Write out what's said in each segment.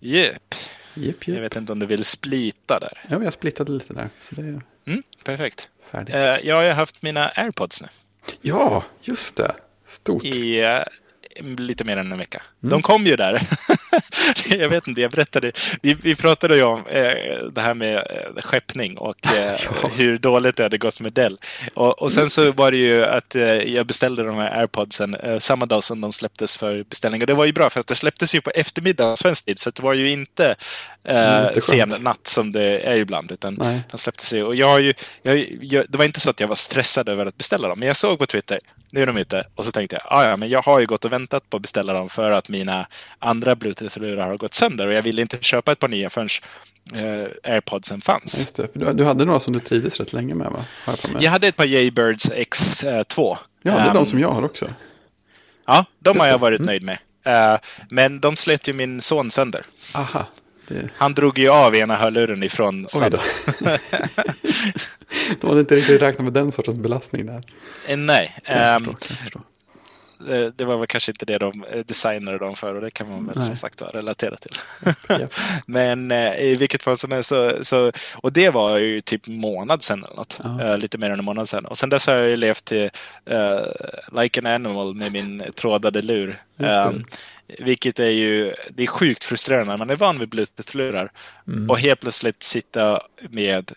Jep. Jep, Jag jep. vet inte om du vill splita där. Ja, jag splittade lite där. Så det är Mm, perfekt. färdigt. Eh, jag har haft mina airpods nu Ja, just det. Stort. i eh, lite mer än en vecka. Mm. De kom ju där. jag vet inte, jag berättade. Vi, vi pratade ju om eh, det här med eh, skeppning och eh, Ja. hur dåligt det hade gått med Dell. Och, och sen så var det ju att eh, jag beställde de här airpodsen eh, samma dag som de släpptes för beställning. Och det var ju bra för att det släpptes ju på eftermiddagen svensk tid. Så det var ju inte Mm, eh, jätteskönt. sen natt som det är ibland. Utan Nej. de släpptes ju. Och jag har ju, jag, jag, det var inte så att jag var stressad över att beställa dem. Men jag såg på Twitter, nu är de ute. Och så tänkte jag, "Ah, ja men jag har ju gått och väntat på att beställa dem för att mina andra Bluetooth-lurar har gått sönder. Och jag ville inte köpa ett par nya förrän eh, airpodsen fanns. Just det. För du, du hade några som du trivdes rätt länge med, va? Jag hade ett par Jaybirds X2. Ja, det är Ehm, de som jag har också. Ja, de Just har det. jag varit Mm. nöjd med. Eh, men de slet ju min son sönder. Aha. Det... Han drog ju av ena hörluren ifrån sladden. De hade inte riktigt räknat med den sortens belastning där. Eh, Nej. Jag ehm, förstå, kan jag förstå. Det, det var väl kanske inte det de eh, designade dem för och det kan man väl Nej. som sagt relatera till. Japp. Men eh, i vilket fall som helst så, så, och det var ju typ månad sedan eller något. Eh, lite mer än en månad sedan. Och sen dess har jag ju levt till uh, like an animal med min trådade lur. Ehm, vilket är ju, det är sjukt frustrerande man är van vid bluetooth-lurar Mm. och helt plötsligt sitta med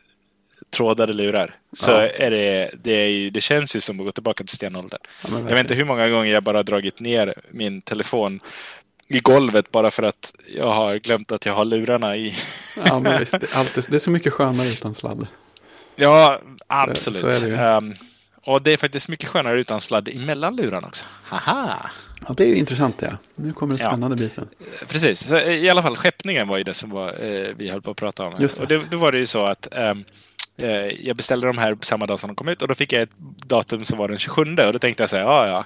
trådade lurar. Så Ja. är det, det, är ju, det känns ju som att gå tillbaka till stenåldern. Ja, Jag vet inte hur många gånger jag bara har dragit ner min telefon i golvet bara för att jag har glömt att jag har lurarna i. Ja, men visst. Det är, alltid, det är så mycket skönare utan sladd. Ja, absolut. så ju. Ehm, och det är faktiskt mycket skönare utan sladd emellan lurarna också. Haha! Ja, det är ju intressant ja. Nu kommer den Ja. spännande biten. Precis, så eh, i alla fall skeppningen var ju det som var, eh, vi höll på att prata om. Just det. Och det, då var det ju så att eh, jag beställde de här samma dag som de kom ut och då fick jag ett datum som var den 27 och då tänkte jag säga, ja ja.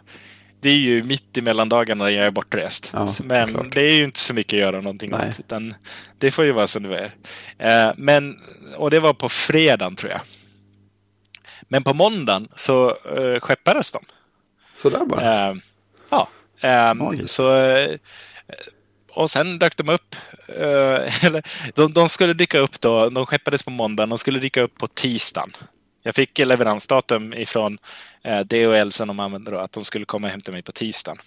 Det är ju mitt i mellandagarna när jag är bortrest. Ja, men såklart. det är ju inte så mycket att göra någonting Nej. åt. Utan det får ju vara som det är. Eh, men, och det var på fredagen tror jag. Men på måndagen så eh, skeppades de. Sådär bara. Eh, ja. Eh, Magiskt. så, eh, och sen dök de upp. Eh, eller, de, de skulle dyka upp då. De skeppades på måndagen. De skulle dyka upp på tisdagen. Jag fick leveransdatum ifrån eh, DHL som de använder då, att de skulle komma och hämta mig på tisdagen.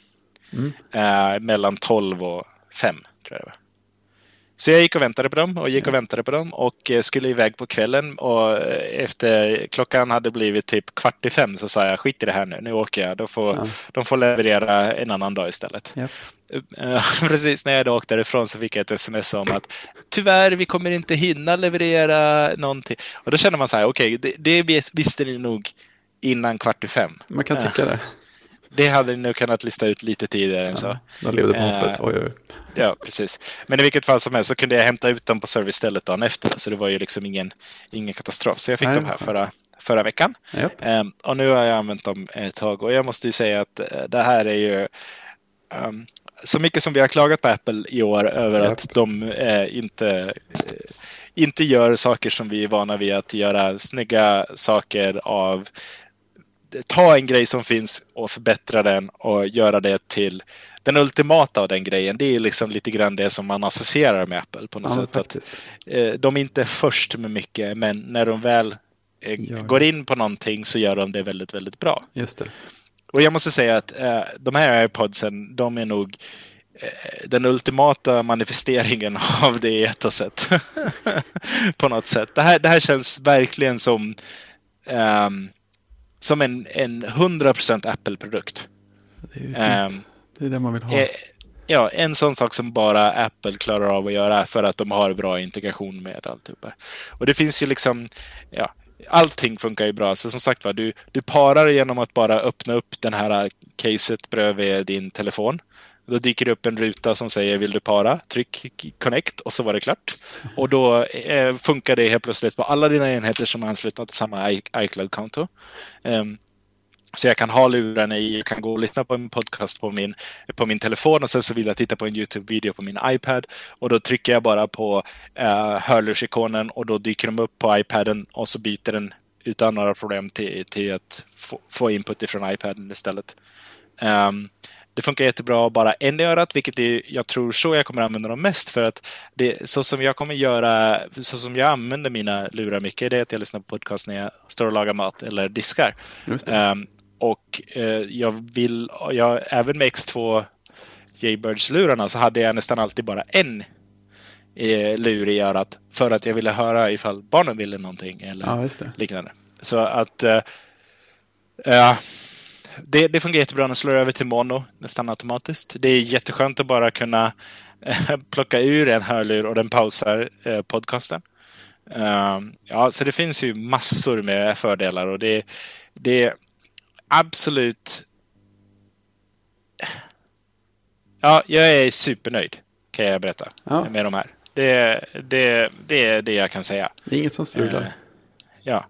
Mm. Eh, mellan 12 och 5 tror jag det var. Så jag gick och väntade på dem och gick och väntade på dem och eh, skulle iväg på kvällen och eh, efter klockan hade blivit typ kvart i fem så sa jag skit i det här nu, nu åker jag. De får, Ja. de får leverera en annan dag istället. Japp. Eh, Precis när jag då åkte därifrån så fick jag ett sms om att tyvärr, vi kommer inte hinna leverera någonting. Och då känner man så här, okej, det, det vis- visste ni nog innan kvart i fem. Man kan tycka det. Det hade ni nog kunnat lista ut lite tidigare än så. Ja, de levde på Eh, hoppet. Oj, oj. Ja, precis. Men i vilket fall som helst så kunde jag hämta ut dem på servicestället dagen efter. Så det var ju liksom ingen, ingen katastrof. Så jag fick Nej, dem här förra, förra veckan. Japp. Ehm, och nu har jag använt dem ett tag. Och jag måste ju säga att eh, det här är ju... ehm, så mycket som vi har klagat på Apple i år över Japp. att de eh, inte, eh, inte gör saker som vi är vana vid att göra snygga saker av ta en grej som finns och förbättra den och göra det till den ultimata av den grejen. Det är liksom lite grann det som man associerar med Apple på något Ja, sätt. Att, eh, de är inte först med mycket, men när de väl eh, Ja. går in på någonting så gör de det väldigt, väldigt bra. Just det. Och jag måste säga att eh, de här airpodsen, de är nog eh, den ultimata manifesteringen av det etoset. på något sätt. Det här, det här känns verkligen som ehm, som en, en 100% Apple-produkt. Det är ju Ehm, fint. Det är det man vill ha. Eh, Ja, en sån sak som bara Apple klarar av att göra för att de har bra integration med alltihopa. Och det finns ju liksom, ja, allting funkar ju bra. Så som sagt var, du, du parar genom att bara öppna upp den här caset bredvid din telefon. Då dyker det upp en ruta som säger vill du para? Tryck connect och så var det klart. Och då eh, funkar det helt plötsligt på alla dina enheter som är anslutna till samma iCloud-konto. Um, så jag kan ha luren i, jag kan gå och lyssna på en podcast på min, på min telefon och sen så vill jag titta på en YouTube-video på min iPad. Och då trycker jag bara på eh, hörlursikonen och då dyker de upp på iPaden och så byter den utan några problem till, till att få, få input ifrån iPaden istället. Um, det funkar jättebra bara en i örat, vilket är, jag tror så jag kommer använda dem mest. För att det, så som jag kommer göra, så som jag använder mina lurar mycket, det är att jag lyssnar på podcast när jag står och lagar mat eller diskar. Um, och uh, jag vill, jag, även med X2 Jaybirds-lurarna så hade jag nästan alltid bara en eh, lur i örat för att jag ville höra ifall barnen ville någonting eller Ja, liknande. Så att uh, uh, det, det fungerar jättebra när slår över till mono nästan automatiskt. Det är jätteskönt att bara kunna plocka ur en hörlur och den pausar eh, podcasten. Uh, ja, så det finns ju massor med fördelar och det, det är absolut Ja, jag är supernöjd kan jag berätta ja. med de här. Det, det, det är det jag kan säga. Det är inget som strular. Uh, ja.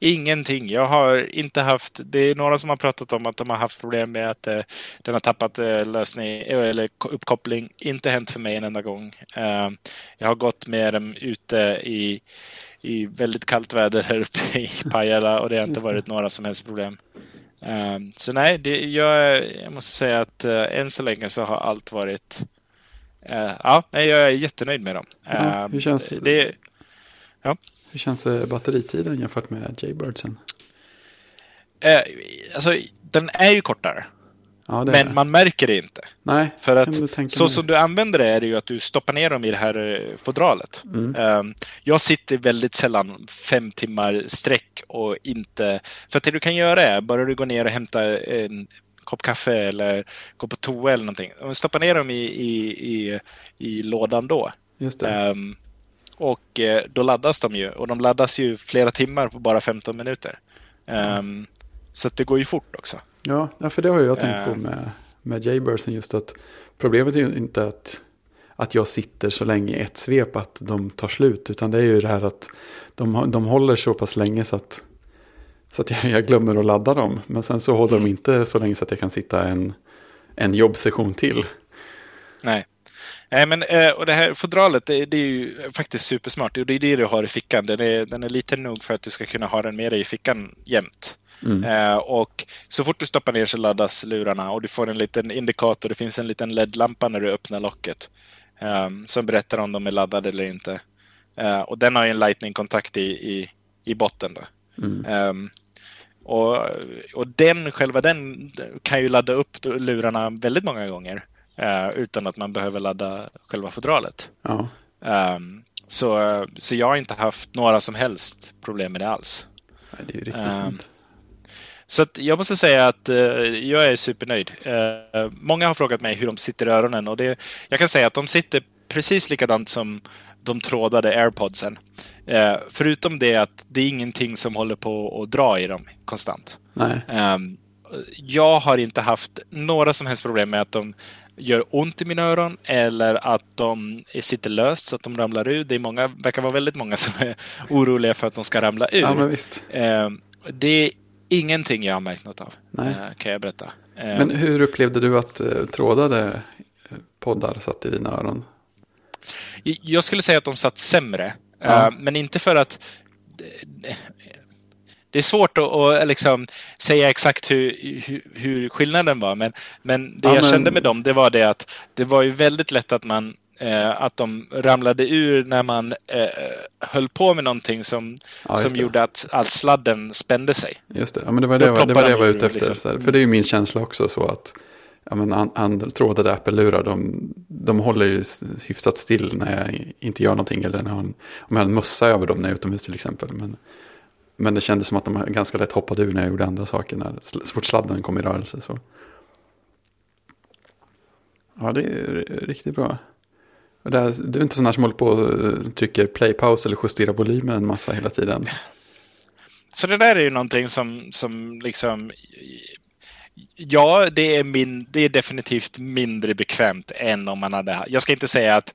Ingenting. Jag har inte haft... Det är några som har pratat om att de har haft problem med att eh, den har tappat eh, lösning eller uppkoppling. Inte hänt för mig en enda gång. Eh, jag har gått med dem ute i, i väldigt kallt väder här uppe i Pajala och det har inte varit några som helst problem. Um, så nej, det, jag, jag, måste säga att uh, än så länge så har allt varit... Ja, jag är jättenöjd med dem. Ja, hur, känns, det, ja. Hur känns batteritiden jämfört med Jaybirdsen? Uh, alltså, den är ju kortare. Ja, men man märker det inte. Nej, För att så mig. som du använder det är det ju att du stoppar ner dem i det här eh, fodralet. Mm. Um, jag sitter väldigt sällan fem timmar sträck och inte... För att det du kan göra är, bara du går ner och hämtar en kopp kaffe eller går på toa eller någonting. Stoppa ner dem i, i, i, i lådan då. Just det. Um, och eh, då laddas de ju. Och de laddas ju flera timmar på bara 15 minuter. Um, mm. Så att det går ju fort också. Ja, för det har jag tänkt på med, med Jaybursen just att problemet är ju inte att, att jag sitter så länge i ett svep att de tar slut. Utan det är ju det här att de, de håller så pass länge så att, så att jag, jag glömmer att ladda dem. Men sen så håller de inte så länge så att jag kan sitta en, en jobbsession till. Nej. Nej, men eh, och det här fodralet, det, det, är ju faktiskt supersmart. Och det är det du har i fickan. Den är, den är liten nog för att du ska kunna ha den med dig i fickan jämt. Mm. Eh, och så fort du stoppar ner så laddas lurarna och du får en liten indikator. Det finns en liten LED-lampa när du öppnar locket eh, som berättar om de är laddade eller inte. Eh, och den har ju en Lightning-kontakt i, i, i botten. Då. Mm. Ehm, och, och den, själva den kan ju ladda upp lurarna väldigt många gånger eh, utan att man behöver ladda själva fodralet. Ja. Um, så, så jag har inte haft några som helst problem med det alls. Nej, det är riktigt um, fint. Så att jag måste säga att uh, jag är supernöjd. Uh, många har frågat mig hur de sitter i öronen och det, jag kan säga att de sitter precis likadant som de trådade airpodsen. Uh, förutom det att det är ingenting som håller på att dra i dem konstant. Nej. Um, jag har inte haft några som helst problem med att de gör ont i mina öron eller att de sitter löst så att de ramlar ur. Det är många, verkar vara väldigt många som är oroliga för att de ska ramla ur. Ja. Um, det är ingenting jag har märkt något av, Nej. Eh, kan jag berätta. Eh, Men hur upplevde du att eh, trådade poddar satt i dina öron? Jag skulle säga att de satt sämre. Ja. Men inte för att... Det är svårt att liksom säga exakt hur, hur, hur, skillnaden var. Men, men det ja, jag men... kände med dem det var det att det var ju väldigt lätt att man eh, att de ramlade ur när man eh, höll på med någonting som, ja, som gjorde att, att sladden spände sig. Just det, ja, men det var det, var, det, var det jag var ute efter. Liksom. För det är ju min känsla också så att ja, men and, and, trådade Apple-lurar de, de håller ju hyfsat still när jag inte gör någonting. Eller när jag, om jag har en mössa över dem när jag är utomhus till exempel. Men, men det kändes som att de ganska lätt hoppade ur när jag gjorde andra saker. När, så fort sladden kom i rörelse. Så. Ja, det är riktigt bra. Där, du är inte sån här som håller på och eh, trycker play-paus eller justerar volymen en massa hela tiden. Så det där är ju någonting som, som liksom... Ja, det är, min, det är definitivt mindre bekvämt än om man hade... Jag ska inte säga att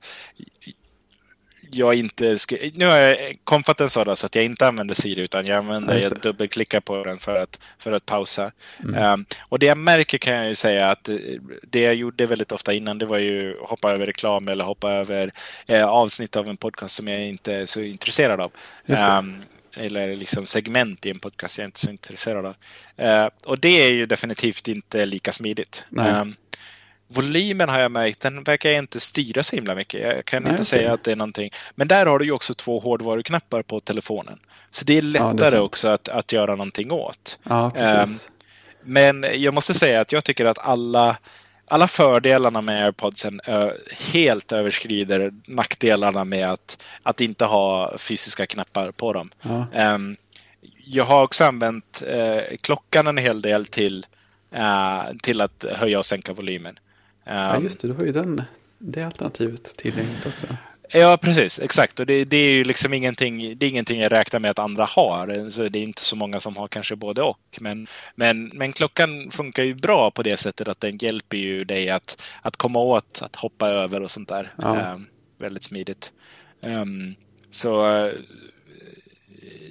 jag inte skulle... Nu har jag konfat en så att jag inte använder Siri utan jag använder, ja, jag dubbelklickar på den för att, för att pausa. Mm. Um, och det jag märker kan jag ju säga att det jag gjorde väldigt ofta innan det var ju hoppa över reklam eller hoppa över eh, avsnitt av en podcast som jag inte är så intresserad av. Um, eller liksom segment i en podcast jag är inte så intresserad av. Uh, och det är ju definitivt inte lika smidigt. Um, volymen har jag märkt, den verkar inte styra så himla mycket. Jag kan Nej, inte okay. säga att det är någonting. Men där har du ju också två hårdvaruknappar på telefonen. Så det är lättare ja, det är också att, att göra någonting åt. Ja. Um, men jag måste säga att jag tycker att alla alla fördelarna med airpodsen helt överskrider nackdelarna med att, att inte ha fysiska knappar på dem. Ja. Um, jag har också använt uh, klockan en hel del till, uh, till att höja och sänka volymen. Um, ja, just det. Du har ju den, det alternativet tillgängligt också. Ja, precis. Exakt. Och det, det, är ju liksom ingenting, det är ingenting jag räknar med att andra har. Så det är inte så många som har kanske både och. Men, men, men klockan funkar ju bra på det sättet att den hjälper ju dig att, att komma åt, att hoppa över och sånt där. Ja. Um, väldigt smidigt. Um, så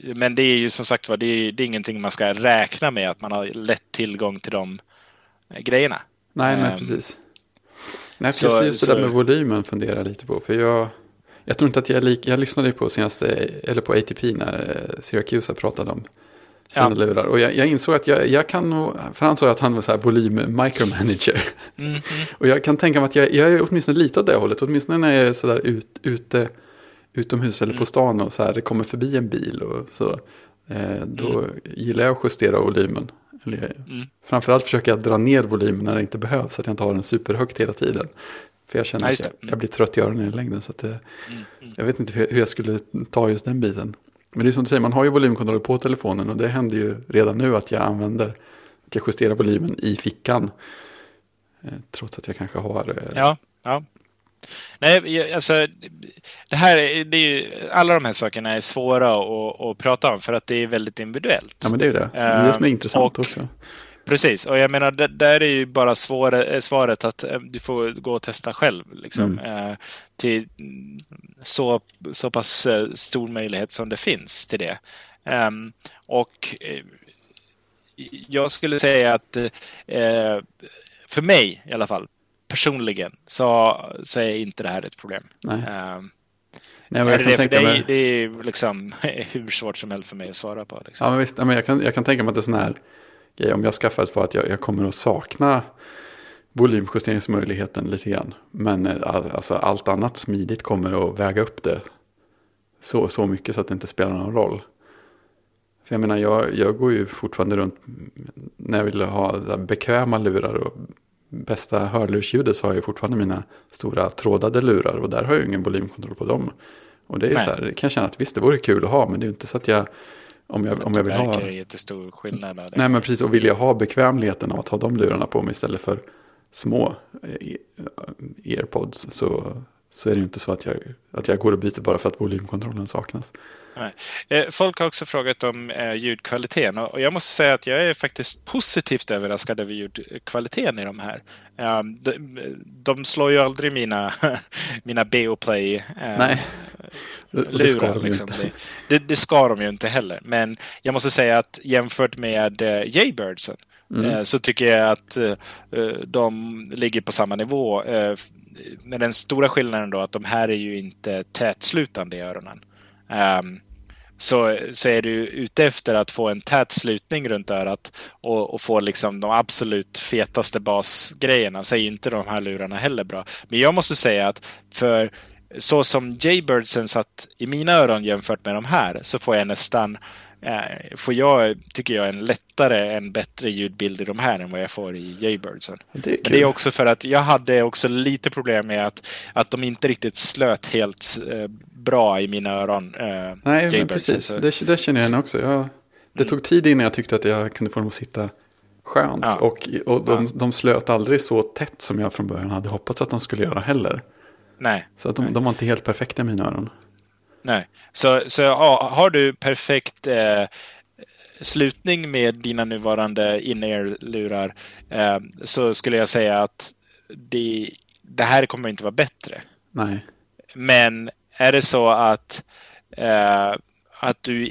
men det är ju som sagt var, det är, det är ingenting man ska räkna med att man har lätt tillgång till de grejerna. Nej, nej, um, precis. Nej, så, just det där med volymen funderar lite på. För jag, jag tror inte att jag lik, jag lyssnade på senaste, eller på ATP när eh, Syracuse pratade om sina ja. Och jag, jag, insåg att jag, jag kan för han sa att han var så här volym micromanager. Mm -hmm. och jag kan tänka mig att jag, jag är åtminstone lite åt det hållet, åtminstone när jag är så där ut, ute, utomhus eller mm. på stan och så här, det kommer förbi en bil och så. Eh, då mm. gillar jag att justera volymen. Eller, mm. Framförallt försöker jag dra ner volymen när det inte behövs, så att jag inte har den superhögt hela tiden. För jag känner ja, att jag, jag, blir trött i öronen i längden. Så att det, mm, mm. Jag vet inte hur jag skulle ta just den biten. Men det är som du säger, man har ju volymkontroll på telefonen och det händer ju redan nu att jag använder, att jag justerar volymen i fickan. Eh, trots att jag kanske har... Eh, ja, ja. Nej, alltså det här, det är ju, alla de här sakerna är svåra att, att prata om för att det är väldigt individuellt. Ja, men det är ju det. Det är det som är ehm, intressant och, också. Precis, och jag menar, där är ju bara svår, svaret att eh, du får gå och testa själv. Liksom, mm. Eh, till så, så pass eh, stor möjlighet som det finns till det. Um, och jag skulle säga att för mig i alla fall, personligen, så, så är inte det här ett problem. Nej. Um, Nej, men kan det, tänka mig... det är liksom hur svårt som helst för mig att svara på. Liksom. Ja, men visst, men jag, kan, jag kan tänka mig att det är sån här grej. Om jag skaffar ett par att jag, jag kommer att sakna volymjusteringsmöjligheten lite grann. Men eh, alltså, allt annat smidigt kommer att väga upp det så, så mycket så att det inte spelar någon roll. För jag menar, jag, jag går ju fortfarande runt när jag vill ha bekväma lurar och bästa hörlursljudet så har jag fortfarande mina stora trådade lurar och där har jag ingen volymkontroll på dem. Och det är Nej. så här, det kan jag känna att visst det vore kul att ha men det är ju inte så att jag om jag, om jag vill ha... Det jättestor skillnad. Där. Nej men precis och vill jag ha bekvämligheten av att ha de lurarna på mig istället för små eh, airpods så, så är det ju inte så att jag, att jag går och byter bara för att volymkontrollen saknas. Nej. Eh, folk har också frågat om eh, ljudkvaliteten och jag måste säga att jag är faktiskt positivt överraskad över ljudkvaliteten i de här. Um, de, de slår ju aldrig mina, mina BO-play uh, Nej, det, lurar. Det ska, de liksom. det, det, det, ska de ju inte heller. Men jag måste säga att jämfört med uh, Jaybirdsen mm. Eh, så tycker jag att eh, eh, de ligger på samma nivå. Men den stora skillnaden då att de här är ju inte tätslutande i öronen. Ehm, så, så är du ute efter att få en tät slutning runt örat och, och få liksom de absolut fetaste basgrejerna så är ju inte de här lurarna heller bra. Men jag måste säga att för så som Jaybirdsen satt i mina öron jämfört med de här så får jag nästan får jag, tycker jag, en lättare, en bättre ljudbild i de här än vad jag får i Jaybirdsen. Det det är också för att jag hade också lite problem med att, att de inte riktigt slöt helt eh, bra i mina öron. Eh, Nej, men precis. Så, det, det känner jag igen också. Jag, det mm. tog tid innan jag tyckte att jag kunde få dem att sitta skönt. Ja. Och, och de, ja. de slöt aldrig så tätt som jag från början hade hoppats att de skulle göra heller. Nej. Så att de, Nej. de var inte helt perfekta i mina öron. Nej, så, så ja, har du perfekt eh, slutning med dina nuvarande in-ear-lurar eh, så skulle jag säga att det, det här kommer inte vara bättre. Nej. Men är det så att, eh, att du,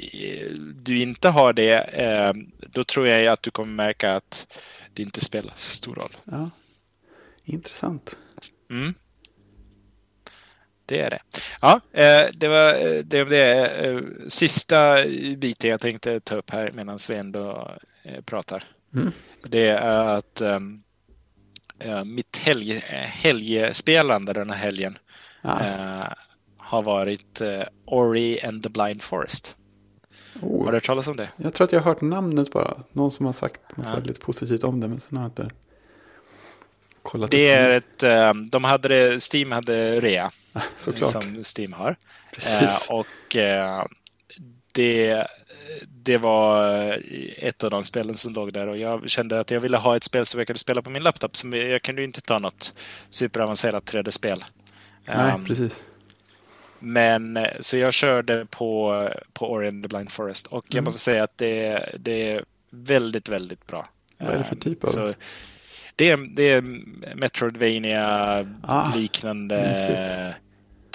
du inte har det, eh, då tror jag att du kommer märka att det inte spelar så stor roll. Ja, Intressant. Mm. Det är det. Ja, det var det, det sista biten jag tänkte ta upp här medan vi ändå pratar. Mm. Det är att mitt helg, helgspelande den här helgen ah. har varit Ori and the Blind Forest. Oh. Har du hört talas om det? Jag tror att jag har hört namnet bara. Någon som har sagt något ja. väldigt positivt om det, men sen har jag inte kollat. Det är ett, um, de hade det, Steam hade rea. Såklart. Som Steam har. Precis. Uh, och uh, det, det var ett av de spelen som låg där och jag kände att jag ville ha ett spel som jag kunde spela på min laptop. Som jag kunde ju inte ta något superavancerat 3D-spel. Nej, um, precis. Men så jag körde på, på Ori and the Blind Forest och jag mm. måste säga att det, det är väldigt, väldigt bra. Vad är det för typ av? Så det, är, det är Metroidvania ah, liknande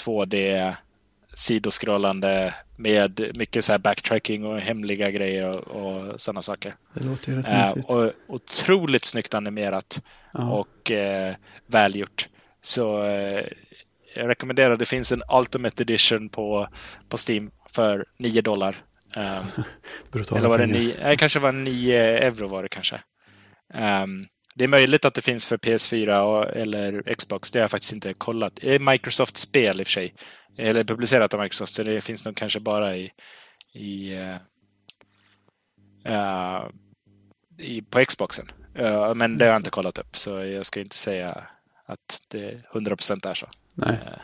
2D sidoskrollande med mycket så här backtracking och hemliga grejer och, och sådana saker. Det låter ju rätt eh, och Otroligt snyggt animerat ah. och eh, välgjort. Så eh, jag rekommenderar, det finns en Ultimate Edition på, på Steam för 9 dollar. Um, eller var det 9, nej, kanske var 9 euro var det kanske. Um, det är möjligt att det finns för PS4 och, eller Xbox. Det har jag faktiskt inte kollat. Det är Microsoft-spel i och för sig. Eller publicerat av Microsoft, så det finns nog kanske bara i, i, uh, uh, i på Xboxen. Uh, men det har jag inte kollat upp, så jag ska inte säga att det 100% är så. Nej. Eh,